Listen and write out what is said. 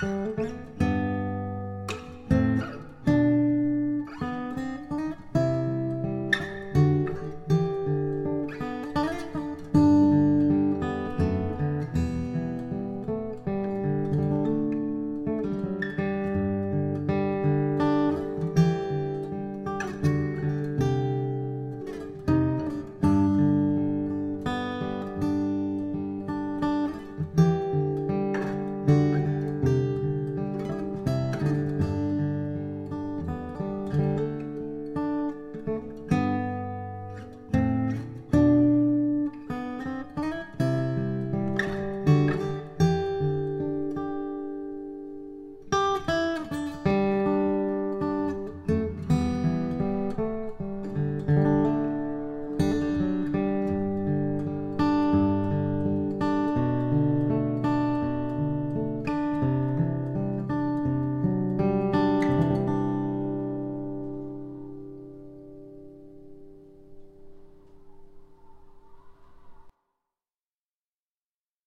Música